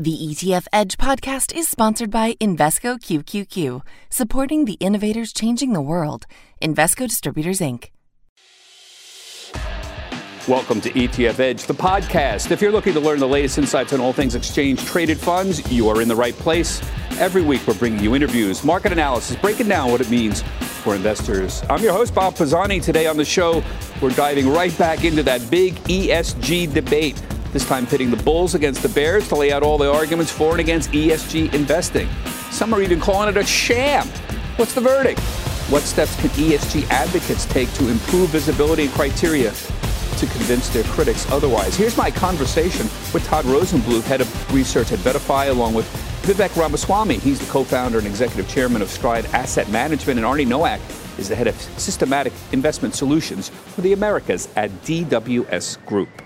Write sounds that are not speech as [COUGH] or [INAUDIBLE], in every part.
The ETF Edge podcast is sponsored by Invesco QQQ, supporting the innovators changing the world. Invesco Distributors, Inc. Welcome to ETF Edge, the podcast. If you're looking to learn the latest insights on all things exchange traded funds, you are in the right place. Every week, we're bringing you interviews, market analysis, breaking down what it means for investors. I'm your host, Bob Pisani. Today on the show, we're diving right back into that big ESG debate this time pitting the Bulls against the Bears to lay out all the arguments for and against ESG investing. Some are even calling it a sham. What's the verdict? What steps can ESG advocates take to improve visibility and criteria to convince their critics otherwise? Here's my conversation with Todd Rosenbluth, head of research at VettaFi, along with Vivek Ramaswamy. He's the co-founder and executive chairman of Strive Asset Management, and Arnie Noack is the head of systematic investment solutions for the Americas at DWS Group.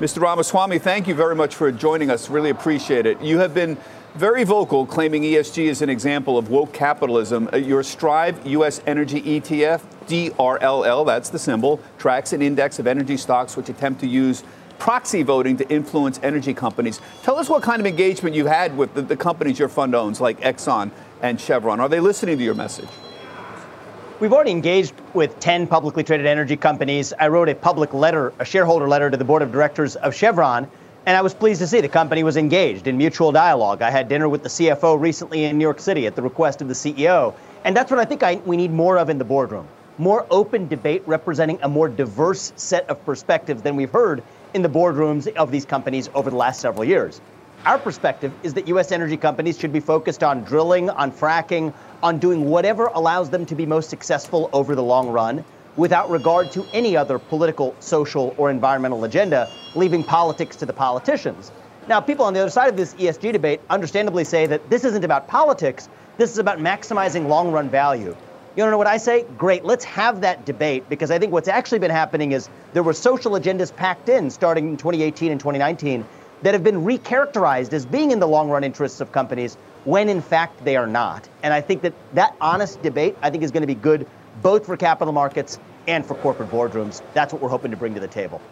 Mr. Ramaswamy, thank you very much for joining us. Really appreciate it. You have been very vocal claiming ESG is an example of woke capitalism. Uh, your Strive U.S. Energy ETF, DRLL, that's the symbol, tracks an index of energy stocks which attempt to use proxy voting to influence energy companies. Tell us what kind of engagement you've had with the, the companies your fund owns, like Exxon and Chevron. Are they listening to your message? We've already engaged with 10 publicly traded energy companies. I wrote a public letter, a shareholder letter to the board of directors of Chevron, and I was pleased to see the company was engaged in mutual dialogue. I had dinner with the CFO recently in New York City at the request of the CEO, and that's what I think I, we need more of in the boardroom. More open debate representing a more diverse set of perspectives than we've heard in the boardrooms of these companies over the last several years. Our perspective is that U.S. energy companies should be focused on drilling, on fracking, on doing whatever allows them to be most successful over the long run without regard to any other political, social, or environmental agenda, leaving politics to the politicians. Now, people on the other side of this ESG debate understandably say that this isn't about politics, this is about maximizing long run value. You know what I say? Great, let's have that debate because I think what's actually been happening is there were social agendas packed in starting in 2018 and 2019 that have been recharacterized as being in the long run interests of companies when in fact they are not. And I think that that honest debate, I think, is going to be good both for capital markets and for corporate boardrooms. That's what we're hoping to bring to the table.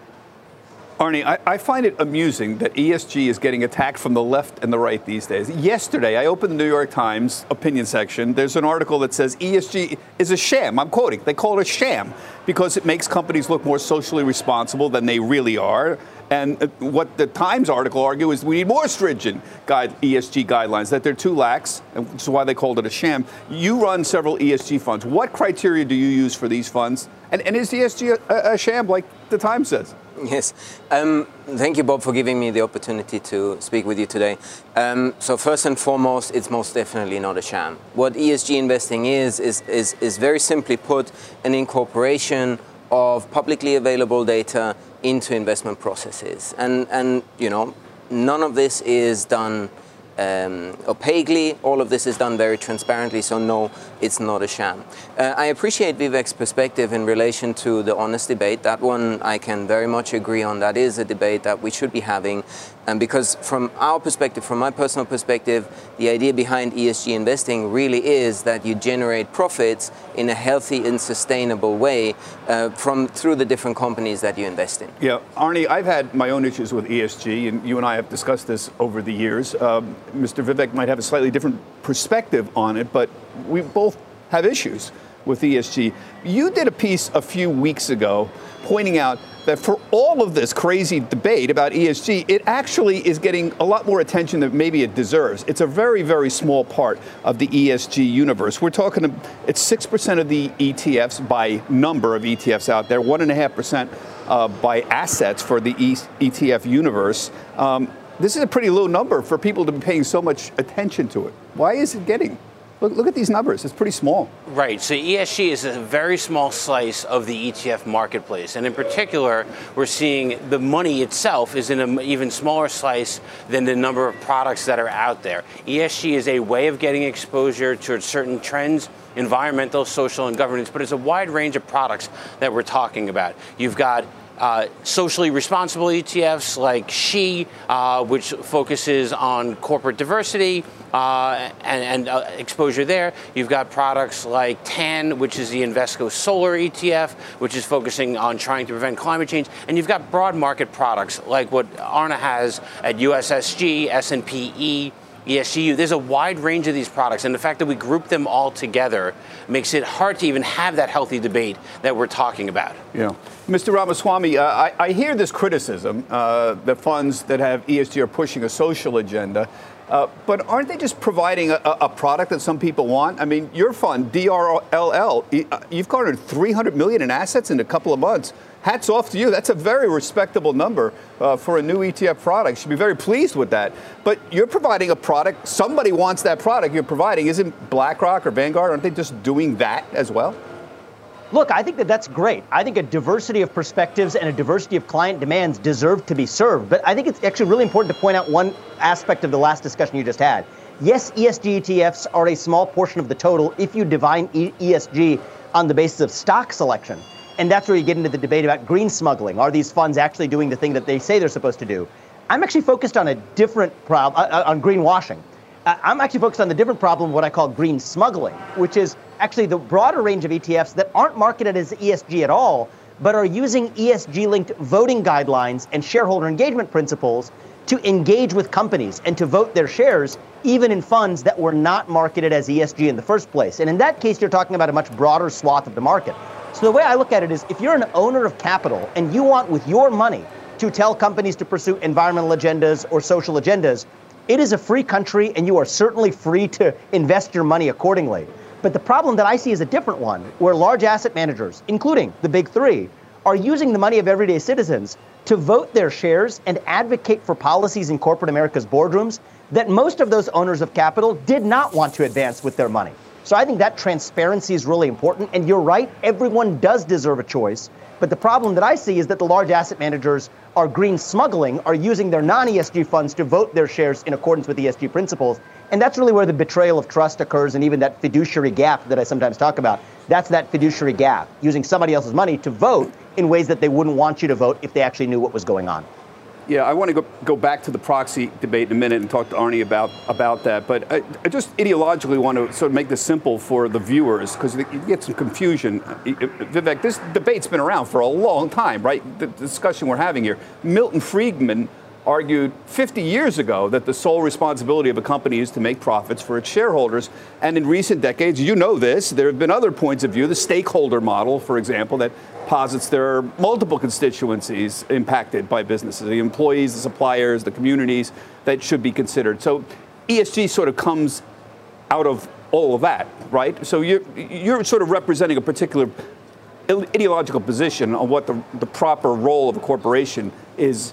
Arnie, I, I, find it amusing that ESG is getting attacked from the left and the right these days. Yesterday, I opened the New York Times opinion section. There's an article that says ESG is a sham. I'm quoting. They call it a sham because it makes companies look more socially responsible than they really are. And uh, what the Times article argue is we need more stringent guide, ESG guidelines, that they're too lax, which is why they called it a sham. You run several ESG funds. What criteria do you use for these funds? And, and is ESG a, a sham like the Times says? Yes. Um, thank you, Bob, for giving me the opportunity to speak with you today. Um, so, first and foremost, it's most definitely not a sham. What ESG investing is, is, is, is very simply put an incorporation of publicly available data into investment processes. And, and you know, none of this is done um, opaquely. All of this is done very transparently, so no, it's not a sham. Uh, I appreciate Vivek's perspective in relation to the honest debate. That one I can very much agree on. That is a debate that we should be having. And because from our perspective, from my personal perspective, the idea behind ESG investing really is that you generate profits in a healthy and sustainable way uh, from through the different companies that you invest in. Yeah, Arnie, I've had my own issues with ESG, and you and I have discussed this over the years. Um, Mr. Vivek might have a slightly different perspective on it, but we both have issues with ESG. You did a piece a few weeks ago pointing out that for all of this crazy debate about ESG, it actually is getting a lot more attention than maybe it deserves. It's a very, very small part of the ESG universe. We're talking, it's 6% of the ETFs by number of ETFs out there, 1.5% uh, by assets for the ETF universe. Um, this is a pretty low number for people to be paying so much attention to it. Why is it getting Look, look, at these numbers. It's pretty small. Right. So ESG is a very small slice of the ETF marketplace. And in particular, we're seeing the money itself is in an even smaller slice than the number of products that are out there. ESG is a way of getting exposure to certain trends environmental, social, and governance, but it's a wide range of products that we're talking about. You've got uh, socially responsible ETFs like SHE, uh, which focuses on corporate diversity uh, and, and uh, exposure there. You've got products like TAN, which is the Invesco Solar ETF, which is focusing on trying to prevent climate change. And you've got broad market products like what Arna has at USSG, S&P ESGU. There's a wide range of these products, and the fact that we group them all together makes it hard to even have that healthy debate that we're talking about. Yeah. Mr. Ramaswamy, uh, I, I, hear this criticism uh, that funds that have ESG are pushing a social agenda. Uh, but aren't they just providing a, a, product that some people want? I mean, your fund, DRLL, uh, you've garnered 300 million in assets in a couple of months hats off to you. That's a very respectable number uh, for a new ETF product. You should be very pleased with that. But you're providing a product, somebody wants that product you're providing. Isn't BlackRock or Vanguard, aren't they just doing that as well? Look, I think that that's great. I think a diversity of perspectives and a diversity of client demands deserve to be served. But I think it's actually really important to point out one aspect of the last discussion you just had. Yes, ESG ETFs are a small portion of the total if you define ESG on the basis of stock selection. And that's where you get into the debate about green smuggling. Are these funds actually doing the thing that they say they're supposed to do? I'm actually focused on a different problem, uh, uh, on greenwashing. Uh, I'm actually focused on the different problem, what I call green smuggling, which is actually the broader range of ETFs that aren't marketed as ESG at all, but are using ESG linked voting guidelines and shareholder engagement principles to engage with companies and to vote their shares, even in funds that were not marketed as ESG in the first place. And in that case, you're talking about a much broader swath of the market. So the way I look at it is if you're an owner of capital and you want with your money to tell companies to pursue environmental agendas or social agendas, it is a free country and you are certainly free to invest your money accordingly. But the problem that I see is a different one, where large asset managers, including the big three, are using the money of everyday citizens to vote their shares and advocate for policies in corporate America's boardrooms that most of those owners of capital did not want to advance with their money. So I think that transparency is really important. And you're right, everyone does deserve a choice. But the problem that I see is that the large asset managers are green smuggling, are using their non ESG funds to vote their shares in accordance with ESG principles. And that's really where the betrayal of trust occurs and even that fiduciary gap that I sometimes talk about. That's that fiduciary gap, using somebody else's money to vote in ways that they wouldn't want you to vote if they actually knew what was going on. Yeah, I want to go, go back to the proxy debate in a minute and talk to Arnie about, about that. But I, I just ideologically want to sort of make this simple for the viewers because you get some confusion. Vivek, this debate's been around for a long time, right? The discussion we're having here. Milton Friedman argued 50 years ago that the sole responsibility of a company is to make profits for its shareholders. And in recent decades, you know this, there have been other points of view, the stakeholder model, for example, that posits there are multiple constituencies impacted by businesses the employees, the suppliers, the communities that should be considered. So ESG sort of comes out of all of that, right? So you're, you're sort of representing a particular ideological position on what the, the proper role of a corporation is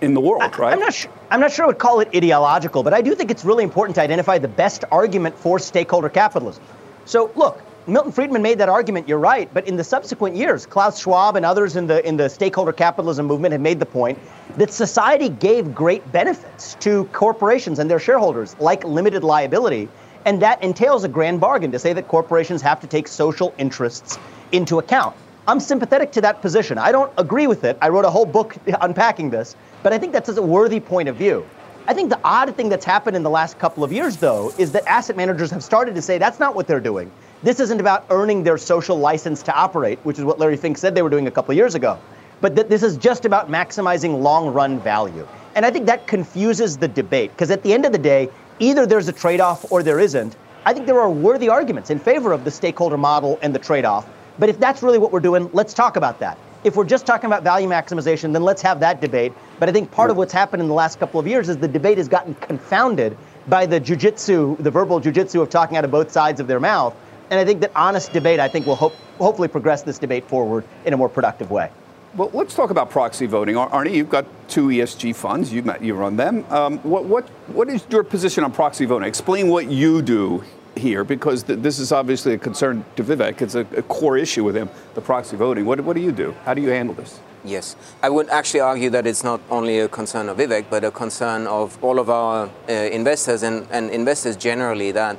in the world, right? I'm not, sure, I'm not sure I would call it ideological, but I do think it's really important to identify the best argument for stakeholder capitalism. So, look, Milton Friedman made that argument, you're right, but in the subsequent years, Klaus Schwab and others in the, in the stakeholder capitalism movement have made the point that society gave great benefits to corporations and their shareholders, like limited liability, and that entails a grand bargain to say that corporations have to take social interests into account. I'm sympathetic to that position. I don't agree with it. I wrote a whole book [LAUGHS] unpacking this, but I think that's a worthy point of view. I think the odd thing that's happened in the last couple of years, though, is that asset managers have started to say that's not what they're doing. This isn't about earning their social license to operate, which is what Larry Fink said they were doing a couple of years ago, but that this is just about maximizing long run value. And I think that confuses the debate because at the end of the day, either there's a trade off or there isn't. I think there are worthy arguments in favor of the stakeholder model and the trade off. But if that's really what we're doing, let's talk about that. If we're just talking about value maximization, then let's have that debate. But I think part of what's happened in the last couple of years is the debate has gotten confounded by the jujitsu, the verbal jujitsu of talking out of both sides of their mouth and I think that honest debate, I think, will hope, hopefully progress this debate forward in a more productive way. Well, let's talk about proxy voting. Arnie, you've got two ESG funds. You, you run them. Um, what, what, what is your position on proxy voting? Explain what you do here, because th- this is obviously a concern to Vivek. It's a, a, core issue with him, the proxy voting. What, what do you do? How do you handle this? Yes, I would actually argue that it's not only a concern of Vivek, but a concern of all of our uh, investors and, and investors generally that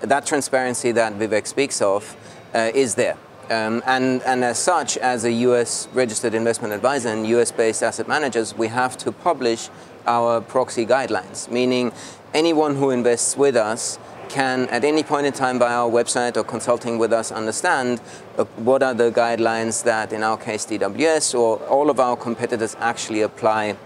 that transparency that Vivek speaks of uh, is there. Um, and, and as such, as a US registered investment advisor and US based asset managers, we have to publish our proxy guidelines, meaning anyone who invests with us can at any point in time by our website or consulting with us understand uh, what are the guidelines that in our case DWS or all of our competitors actually apply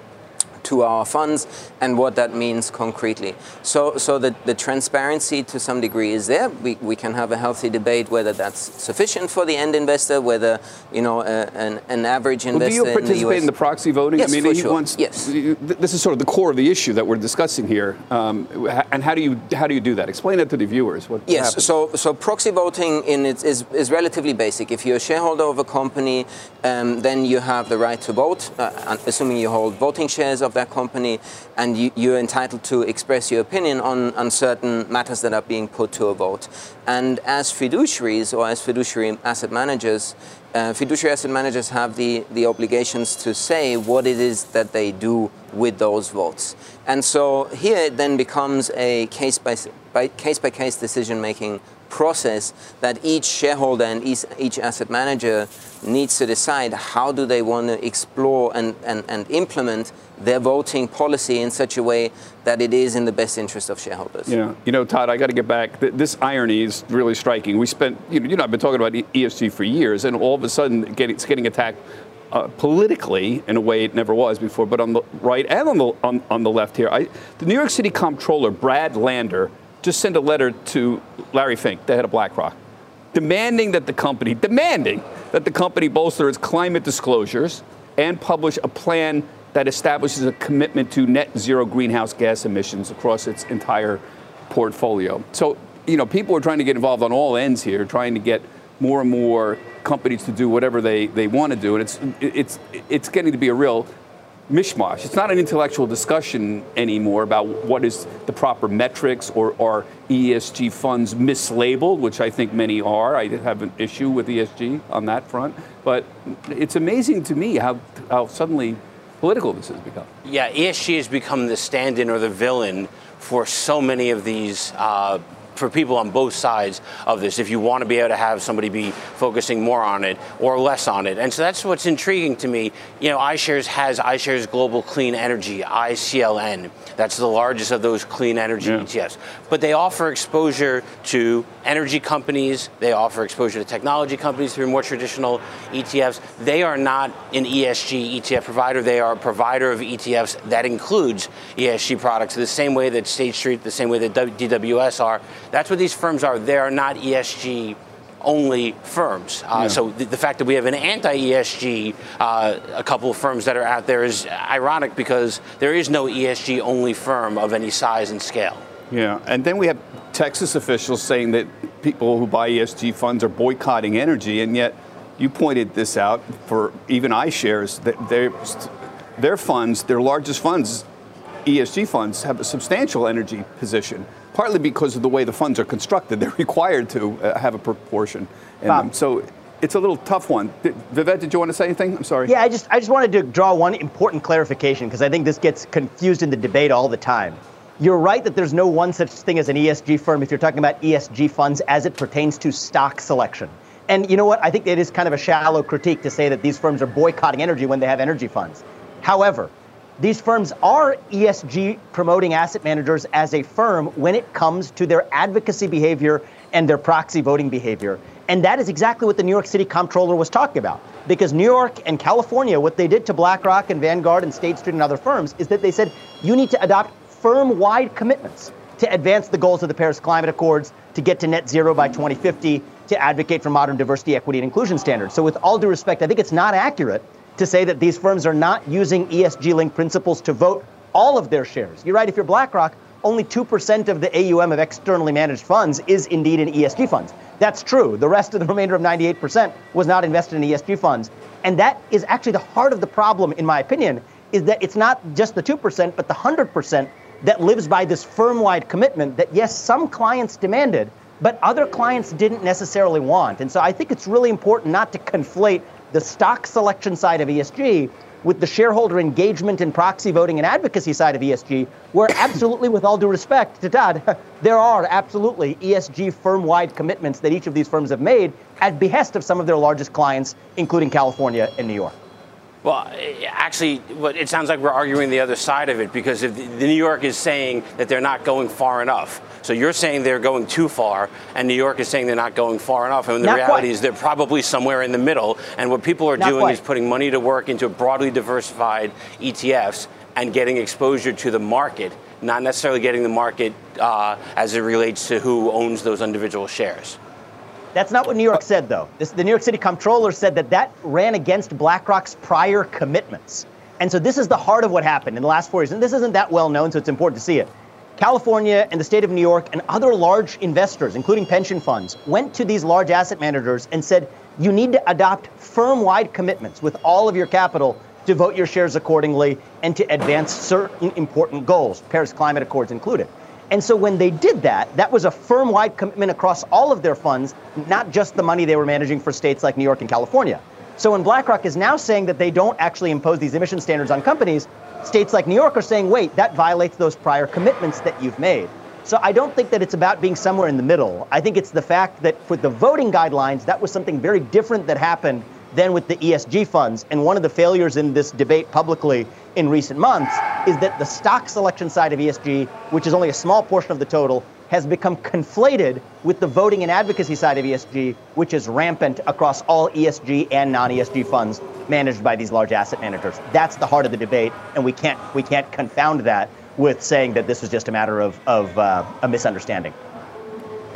to our funds and what that means concretely. So, so the, the transparency to some degree is there. We, we can have a healthy debate whether that's sufficient for the end investor, whether you know uh, an, an average investor. Well, do you participate in the, in the, proxy voting? Yes, I mean, for sure. Wants, yes. This is sort of the core of the issue that we're discussing here. Um, and how do you how do you do that? Explain that to the viewers. What yes. Happens. So so proxy voting in its is, is relatively basic. If you're a shareholder of a company, um, then you have the right to vote, uh, assuming you hold voting shares of that company, and you, are entitled to express your opinion on, on certain matters that are being put to a vote. And as fiduciaries or as fiduciary asset managers, uh, fiduciary asset managers have the, the obligations to say what it is that they do with those votes. And so here it then becomes a case by, by case by case decision making process that each shareholder and each, each asset manager needs to decide how do they want to explore and, and, and implement their voting policy in such a way that it is in the best interest of shareholders. Yeah, you know, Todd, I got to get back. This irony is really striking. We spent, you know, I've been talking about ESG for years, and all of a sudden, it's getting attacked uh, politically in a way it never was before, but on the right and on the on, on the left here. I, the New York City Comptroller Brad Lander just sent a letter to Larry Fink, the head of BlackRock, demanding that the company demanding that the company bolster its climate disclosures and publish a plan that establishes a commitment to net zero greenhouse gas emissions across its entire portfolio. So, you know, people are trying to get involved on all ends here, trying to get more and more companies to do whatever they, they want to do. And it's, it's, it's getting to be a real mishmash. It's not an intellectual discussion anymore about what is the proper metrics or are ESG funds mislabeled, which I think many are. I have an issue with ESG on that front. But it's amazing to me how, how suddenly political this has become. Yeah, ESG has become the stand in or the villain for so many of these uh, for people on both sides of this if you want to be able to have somebody be focusing more on it or less on it. And so that's what's intriguing to me. You know, iShares has iShares Global Clean Energy, ICLN. That's the largest of those clean energy yeah. ETFs. But they offer exposure to energy companies, they offer exposure to technology companies through more traditional ETFs. They are not an ESG ETF provider, they are a provider of ETFs that includes ESG products the same way that State Street, the same way that DWS are. That's what these firms are. They are not ESG only firms. Uh, yeah. So the, the, fact that we have an anti-ESG, uh, a couple of firms that are out there is ironic because there is no ESG only firm of any size and scale. Yeah, and then we have Texas officials saying that people who buy ESG funds are boycotting energy, and yet you pointed this out for even iShares that their their funds, their largest funds, ESG funds, have a substantial energy position partly because of the way the funds are constructed. [LAUGHS] They're required to uh, have a proportion in Bob. them. So it's a little tough one. Did, Vivek, did you want to say anything? I'm sorry. Yeah, I just I just wanted to draw one important clarification because I think this gets confused in the debate all the time. You're right that there's no one such thing as an ESG firm if you're talking about ESG funds as it pertains to stock selection. And you know what? I think it is kind of a shallow critique to say that these firms are boycotting energy when they have energy funds. However, these firms are ESG promoting asset managers as a firm when it comes to their advocacy behavior and their proxy voting behavior. And that is exactly what the New York City comptroller was talking about. Because New York and California, what they did to BlackRock and Vanguard and State Street and other firms is that they said you need to adopt firm wide commitments to advance the goals of the Paris Climate Accords, to get to net zero by 2050, to advocate for modern diversity, equity, and inclusion standards. So, with all due respect, I think it's not accurate to say that these firms are not using ESG linked principles to vote all of their shares. You're right, if you're BlackRock, only 2% of the AUM of externally managed funds is indeed in ESG funds. That's true. The rest of the remainder of 98% was not invested in ESG funds. And that is actually the heart of the problem, in my opinion, is that it's not just the 2%, but the 100% that lives by this firm wide commitment that, yes, some clients demanded, but other clients didn't necessarily want. And so I think it's really important not to conflate the stock selection side of ESG with the shareholder engagement and proxy voting and advocacy side of ESG, where absolutely, with all due respect to Todd, [LAUGHS] there are absolutely ESG firm wide commitments that each of these firms have made at behest of some of their largest clients, including California and New York. Well, actually, it sounds like we're arguing the other side of it because if the New York is saying that they're not going far enough. So you're saying they're going too far, and New York is saying they're not going far enough. And the Not reality quite. is they're probably somewhere in the middle. And what people are Not doing quite. is putting money to work into broadly diversified ETFs and getting exposure to the market, not necessarily getting the market uh, as it relates to who owns those individual shares. That's not what New York said, though. This, the New York City comptroller said that that ran against BlackRock's prior commitments. And so this is the heart of what happened in the last four years. And this isn't that well known, so it's important to see it. California and the state of New York and other large investors, including pension funds, went to these large asset managers and said, you need to adopt firm wide commitments with all of your capital to vote your shares accordingly and to advance certain important goals, Paris Climate Accords included. And so when they did that, that was a firm wide commitment across all of their funds, not just the money they were managing for states like New York and California. So when BlackRock is now saying that they don't actually impose these emission standards on companies, states like New York are saying, wait, that violates those prior commitments that you've made. So I don't think that it's about being somewhere in the middle. I think it's the fact that for the voting guidelines, that was something very different that happened than with the ESG funds. And one of the failures in this debate publicly in recent months is that the stock selection side of ESG, which is only a small portion of the total, has become conflated with the voting and advocacy side of ESG, which is rampant across all ESG and non-ESG funds managed by these large asset managers. That's the heart of the debate, and we can't we can't confound that with saying that this was just a matter of of uh, a misunderstanding.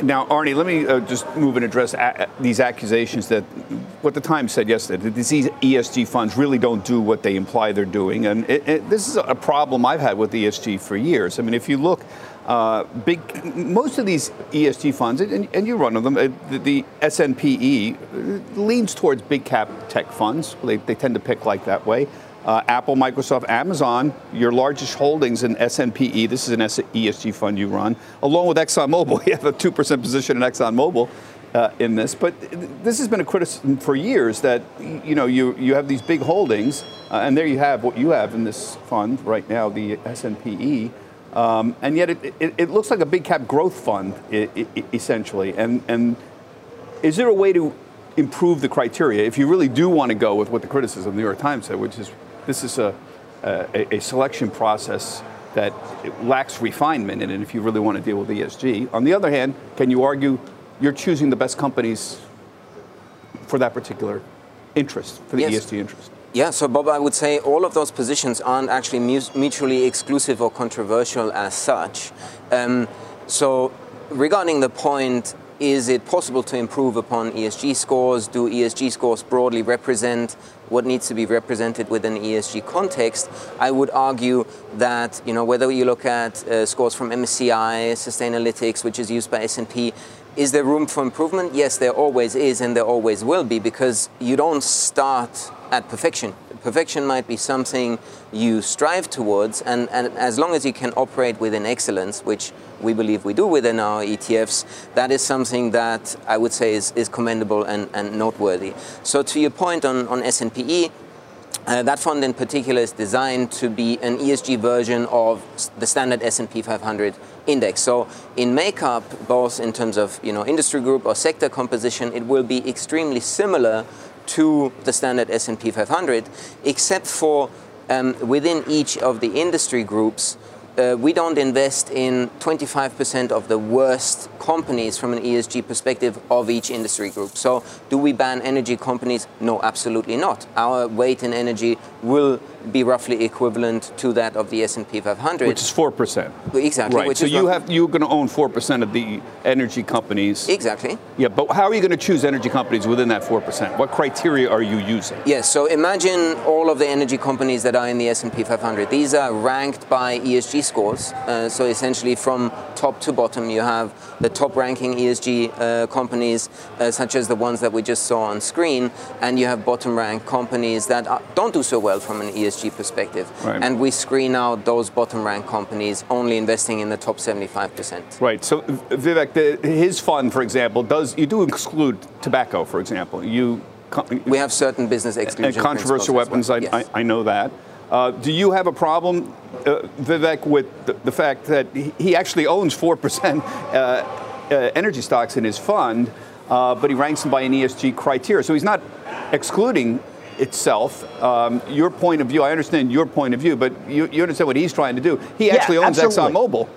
Now, Arnie, let me uh, just move and address a- these accusations that what the Times said yesterday that these ESG funds really don't do what they imply they're doing, and it, it, this is a problem I've had with ESG for years. I mean, if you look, uh, big most of these ESG funds, and, and you run them, uh, the, the SNPE uh, leans towards big cap tech funds. They, they tend to pick like that way. Uh, Apple, Microsoft, Amazon, your largest holdings in SNPE. This is an ESG fund you run, along with ExxonMobil. [LAUGHS] You have a 2% position in ExxonMobil uh, in this. But this has been a criticism for years that, you know, you, you have these big holdings, uh, and there you have what you have in this fund right now, the SNPE. Um, and yet it, it, it looks like a big cap growth fund, i i essentially. And, and is there a way to improve the criteria if you really do want to go with what the criticism the New York Times said, which is this is a, a, a selection process that lacks refinement in it if you really want to deal with ESG. On the other hand, can you argue you're choosing the best companies for that particular interest, for the Yes. ESG interest? Yeah, so Bob, I would say all of those positions aren't actually mutually exclusive or controversial as such. Um, so, regarding the point, is it possible to improve upon ESG scores? Do ESG scores broadly represent what needs to be represented within ESG context? I would argue that you know whether you look at uh, scores from MSCI, Sustainalytics, which is used by S&P, is there room for improvement? Yes, there always is, and there always will be, because you don't start at perfection. Perfection might be something you strive towards, and, and as long as you can operate within excellence, which we believe we do within our ETFs, that is something that I would say is, is commendable and, and noteworthy. So to your point on, on SNPE, uh, that fund in particular is designed to be an ESG version of the standard S&P 500 index. So in makeup, both in terms of you know industry group or sector composition, it will be extremely similar to the standard S&P 500, except for um, within each of the industry groups. Uh, we don't invest in 25% of the worst companies from an ESG perspective of each industry group. So, do we ban energy companies? No, absolutely not. Our weight in energy will be roughly equivalent to that of the S&P 500. Which is 4%. exactly. Right. which So is you have, you're going to own 4% of the energy companies. exactly. Yeah, but how are you going to choose energy companies within that 4%? What criteria are you using? Yes, so imagine all of the energy companies that are in the S&P 500. These are ranked by ESG scores. Uh, so essentially from top to bottom, you have the top ranking ESG uh, companies, uh, such as the ones that we just saw on screen, and you have bottom ranked companies that are, don't do so well from an ESG perspective. Right. And we screen out those bottom rank companies, only investing in the top 75%. Right. So Vivek, the, his fund, for example, does you do exclude tobacco, for example. You we have certain business exclusion and controversial weapons. Well. I, yes. I, I, know that. Uh, do you have a problem, uh, Vivek, with the, the, fact that he actually owns four percent uh, uh, energy stocks in his fund, uh, but he ranks them by an ESG criteria? So he's not excluding itself. Um, your point of view, I understand your point of view, but you, you understand what he's trying to do. He yeah, actually owns absolutely. ExxonMobil.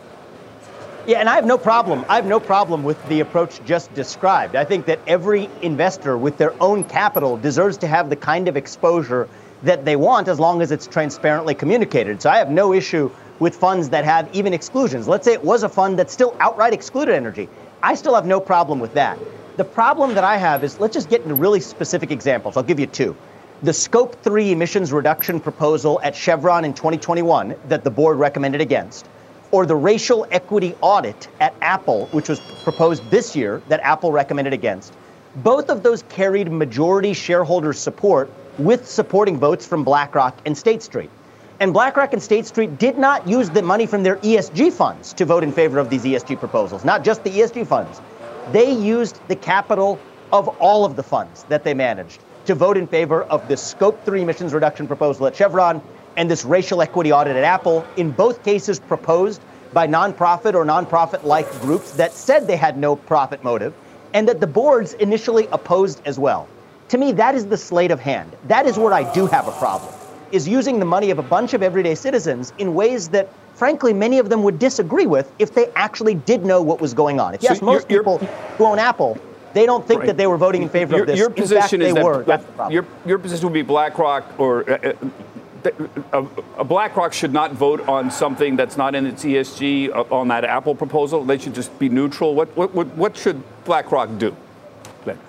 Yeah, and I have no problem. I have no problem with the approach just described. I think that every investor with their own capital deserves to have the kind of exposure that they want as long as it's transparently communicated. So I have no issue with funds that have even exclusions. Let's say it was a fund that still outright excluded energy. I still have no problem with that. The problem that I have is let's just get into really specific examples. I'll give you two. The Scope 3 emissions reduction proposal at Chevron in 2021 that the board recommended against or the racial equity audit at Apple, which was proposed this year that Apple recommended against. Both of those carried majority shareholder support with supporting votes from BlackRock and State Street. And BlackRock and State Street did not use the money from their ESG funds to vote in favor of these ESG proposals, not just the ESG funds. They used the capital of all of the funds that they managed to vote in favor of the Scope 3 emissions reduction proposal at Chevron and this racial equity audit at Apple, in both cases proposed by nonprofit or nonprofit like groups that said they had no profit motive, and that the boards initially opposed as well. To me, that is the sleight of hand. That is where I do have a problem, is using the money of a bunch of everyday citizens in ways that, frankly, many of them would disagree with if they actually did know what was or If you so ask most you're, you're, people who own Apple, they don't think right. that they were voting in favor your, of this. Your position fact, is that, were. that your, your position would be BlackRock or uh, uh a, a BlackRock should not vote on something that's not in its ESG uh, on that Apple proposal. They should just be neutral. What, what, what should BlackRock do?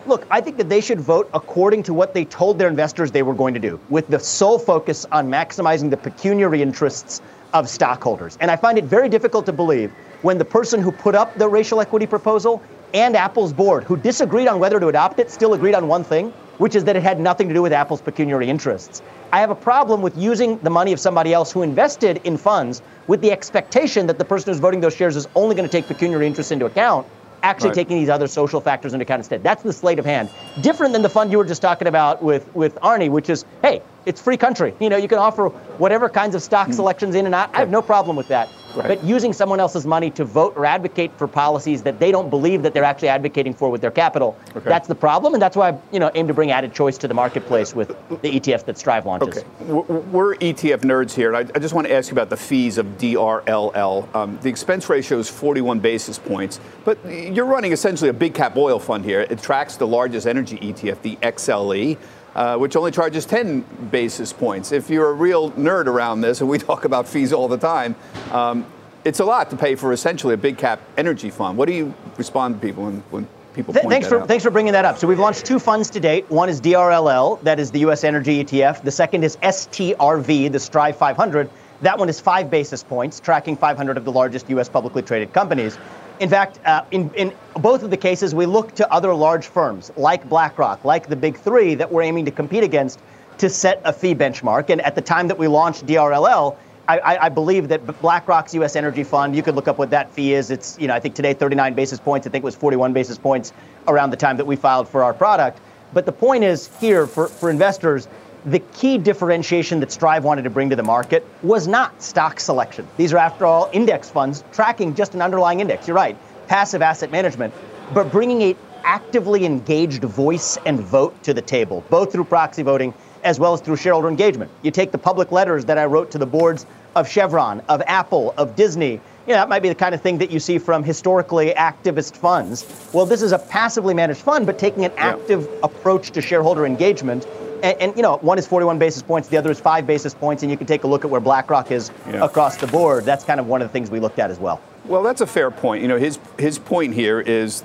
Look, I think that they should vote according to what they told their investors they were going to do, with the sole focus on maximizing the pecuniary interests of stockholders. And I find it very difficult to believe when the person who put up the racial equity proposal and Apple's board, who disagreed on whether to adopt it, still agreed on one thing, which is that it had nothing to do with Apple's pecuniary interests. I have a problem with using the money of somebody else who invested in funds with the expectation that the person who's voting those shares is only going to take pecuniary interests into account, actually right. taking these other social factors into account instead. That's the sleight of hand. Different than the fund you were just talking about with, with Arnie, which is, hey, it's free country. You know, you can offer whatever kinds of stock mm. selections in and out. I have no problem with that. Right. But using someone else's money to vote or advocate for policies that they don't believe that they're actually advocating for with their capital, okay. that's the problem. And that's why I you know, aim to bring added choice to the marketplace with the ETFs that Strive launches. Okay. We're ETF nerds here, and I just want to ask you about the fees of DRLL. Um, the expense ratio is 41 basis points, but you're running essentially a big cap oil fund here. It tracks the largest energy ETF, the XLE uh, which only charges 10 basis points. If you're a real nerd around this, and we [LAUGHS] talk about fees all the time, um, it's a lot to pay for essentially a big cap energy fund. What do you respond to people when, when people Th- thanks for out? thanks for bringing that up. So we've launched two funds to date. One is DRLL, that is the U.S. Energy ETF. The second is STRV, the Strive 500. That one is five basis points, tracking 500 of the largest U.S. publicly traded companies. In fact, uh, in, in both of the cases, we look to other large firms like BlackRock, like the big three that we're aiming to compete against to set a fee benchmark. And at the time that we launched DRLL, I, I, believe that BlackRock's U.S. Energy Fund, you could look up what that fee is. It's, you know, I think today 39 basis points. I think it was 41 basis points around the time that we filed for our product. But the point is here for, for investors, the key differentiation that Strive wanted to bring to the market was not stock selection. These are, after all, index funds tracking just an underlying index. You're right, passive asset management, but bringing a actively engaged voice and vote to the table, both through proxy voting as well as through shareholder engagement. You take the public letters that I wrote to the boards of Chevron, of Apple, of Disney. You know, that might be the kind of thing that you see from historically activist funds. Well, this is a passively managed fund, but taking an active approach to shareholder engagement and, and, you know, one is 41 basis points, the other is five basis points, and you can take a look at where BlackRock is yeah. across the board. That's kind of one of the things we looked at as well. Well, that's a fair point. You know, his his point here is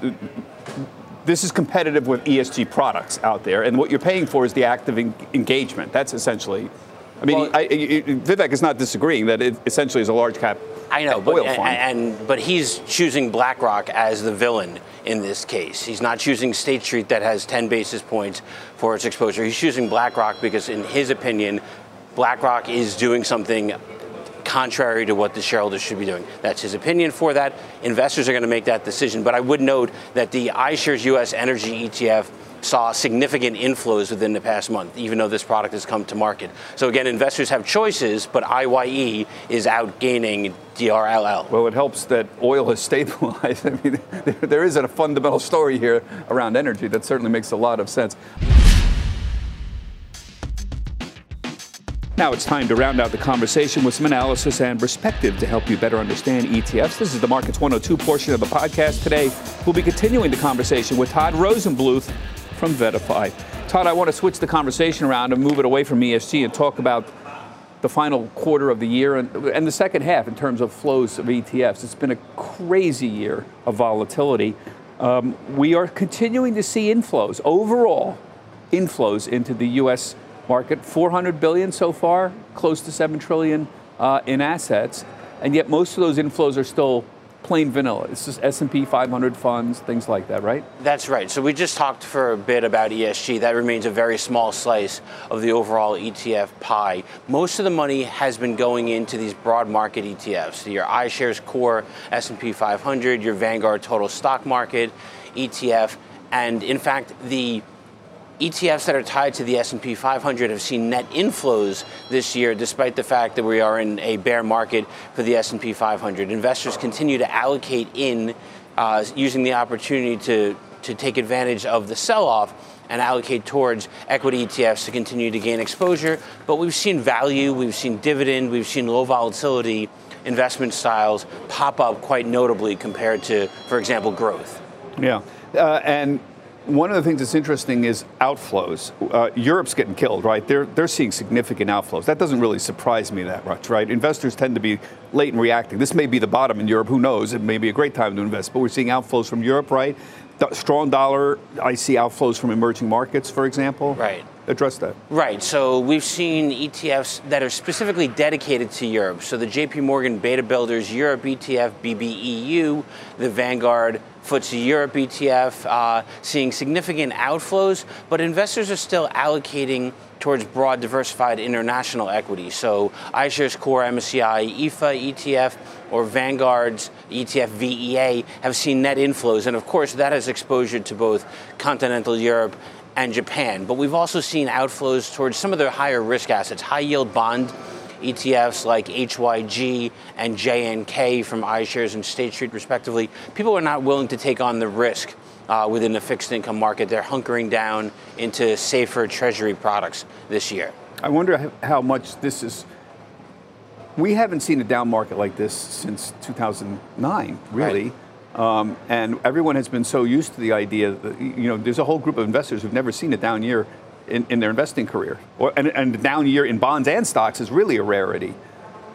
this is competitive with ESG products out there, and what you're paying for is the active en- engagement. That's essentially. I mean, well, I, I, Vivek is not disagreeing that it essentially is a large cap I know, but, and, and, but he's choosing BlackRock as the villain in this case. He's not choosing State Street that has 10 basis points for its exposure. He's choosing BlackRock because, in his opinion, BlackRock is doing something contrary to what the shareholders should be doing. That's his opinion for that. Investors are going to make that decision. But I would note that the iShares US Energy ETF saw significant inflows within the past month, even though this product has come to market. So again, investors have choices, but IYE is outgaining DRLL. Well, it helps that oil has stabilized. [LAUGHS] I mean, there is a fundamental story here around energy that certainly makes a lot of sense. Now it's time to round out the conversation with some analysis and perspective to help you better understand ETFs. This is the Markets 102 portion of the podcast. Today, we'll be continuing the conversation with Todd Rosenbluth from VettaFi. Todd, I want to switch the conversation around and move it away from ESG and talk about the final quarter of the year and, and the second half in terms of flows of ETFs. It's been a crazy year of volatility. Um, we are continuing to see inflows, overall inflows into the U.S. market, 400 billion so far, close to 7 trillion uh, in assets, and yet most of those inflows are still plain vanilla. It's just S&P 500 funds, things like that, right? That's right. So we just talked for a bit about ESG. That remains a very small slice of the overall ETF pie. Most of the money has been going into these broad market ETFs. So your iShares Core S&P 500, your Vanguard Total Stock Market ETF, and in fact, the ETFs that are tied to the S&P 500 have seen net inflows this year despite the fact that we are in a bear market for the S&P 500. Investors continue to allocate in uh, using the opportunity to to take advantage of the sell-off and allocate towards equity ETFs to continue to gain exposure. But we've seen value, we've seen dividend, we've seen low volatility investment styles pop up quite notably compared to, for example, growth. Yeah. Uh, and one of the things that's interesting is outflows. Uh, Europe's getting killed, right? They're they're seeing significant outflows. That doesn't really surprise me that much, right? Investors tend to be late in reacting. This may be the bottom in Europe. Who knows? It may be a great time to invest. But we're seeing outflows from Europe, right? The strong dollar. I see outflows from emerging markets, for example. Right address that. Right. So we've seen ETFs that are specifically dedicated to Europe. So the JP Morgan Beta Builders Europe ETF, BBEU, the Vanguard FTSE Europe ETF, uh, seeing significant outflows, but investors are still allocating towards broad diversified international equity. So iShares Core MSCI EFA ETF or Vanguard's ETF VEA have seen net inflows. And of course, that has exposure to both continental Europe and Japan. But we've also seen outflows towards some of their higher risk assets, high yield bond ETFs like HYG and JNK from iShares and State Street, respectively. People are not willing to take on the risk uh, within the fixed income market. They're hunkering down into safer treasury products this year. I wonder how much this is. We haven't seen a down market like this since 2009, really. Right. Um, and everyone has been so used to the idea that, you know, there's a whole group of investors who've never seen a down year in, in their investing career. Or, and, and a down year in bonds and stocks is really a rarity.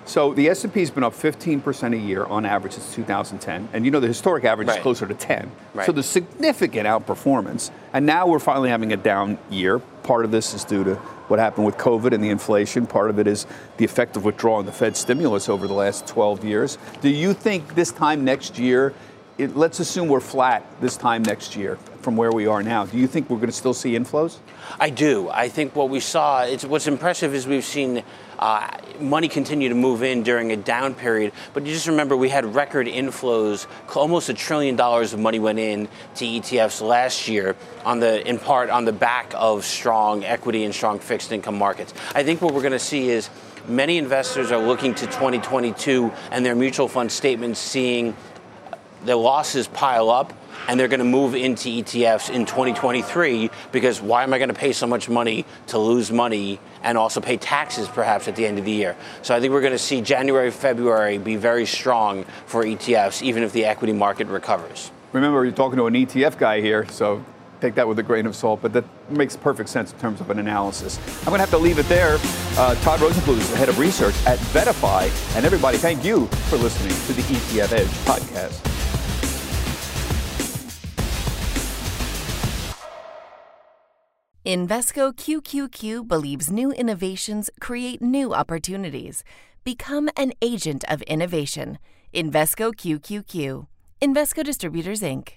So the S&P's been up 15% a year on average since 2010. And you know the historic average right. is closer to 10. Right. So there's significant outperformance. And now we're finally having a down year. Part of this is due to what happened with COVID and the inflation. Part of it is the effect of withdrawing the Fed stimulus over the last 12 years. Do you think this time next year it, let's assume we're flat this time next year from where we are now. Do you think we're going to still see inflows? I do. I think what we saw, what's impressive is we've seen uh, money continue to move in during a down period. But you just remember we had record inflows, almost a trillion dollars of money went in to ETFs last year, on the in part on the back of strong equity and strong fixed income markets. I think what we're going to see is many investors are looking to 2022 and their mutual fund statements seeing the losses pile up and they're going to move into ETFs in 2023 because why am I going to pay so much money to lose money and also pay taxes perhaps at the end of the year? So I think we're going to see January, February be very strong for ETFs even if the equity market recovers. Remember, you're talking to an ETF guy here, so take that with a grain of salt, but that makes perfect sense in terms of an analysis. I'm going to have to leave it there. Uh, Todd Rosenbluth is the head of research at VettaFi. And everybody, thank you for listening to the ETF Edge podcast. Invesco QQQ believes new innovations create new opportunities. Become an agent of innovation. Invesco QQQ. Invesco Distributors, Inc.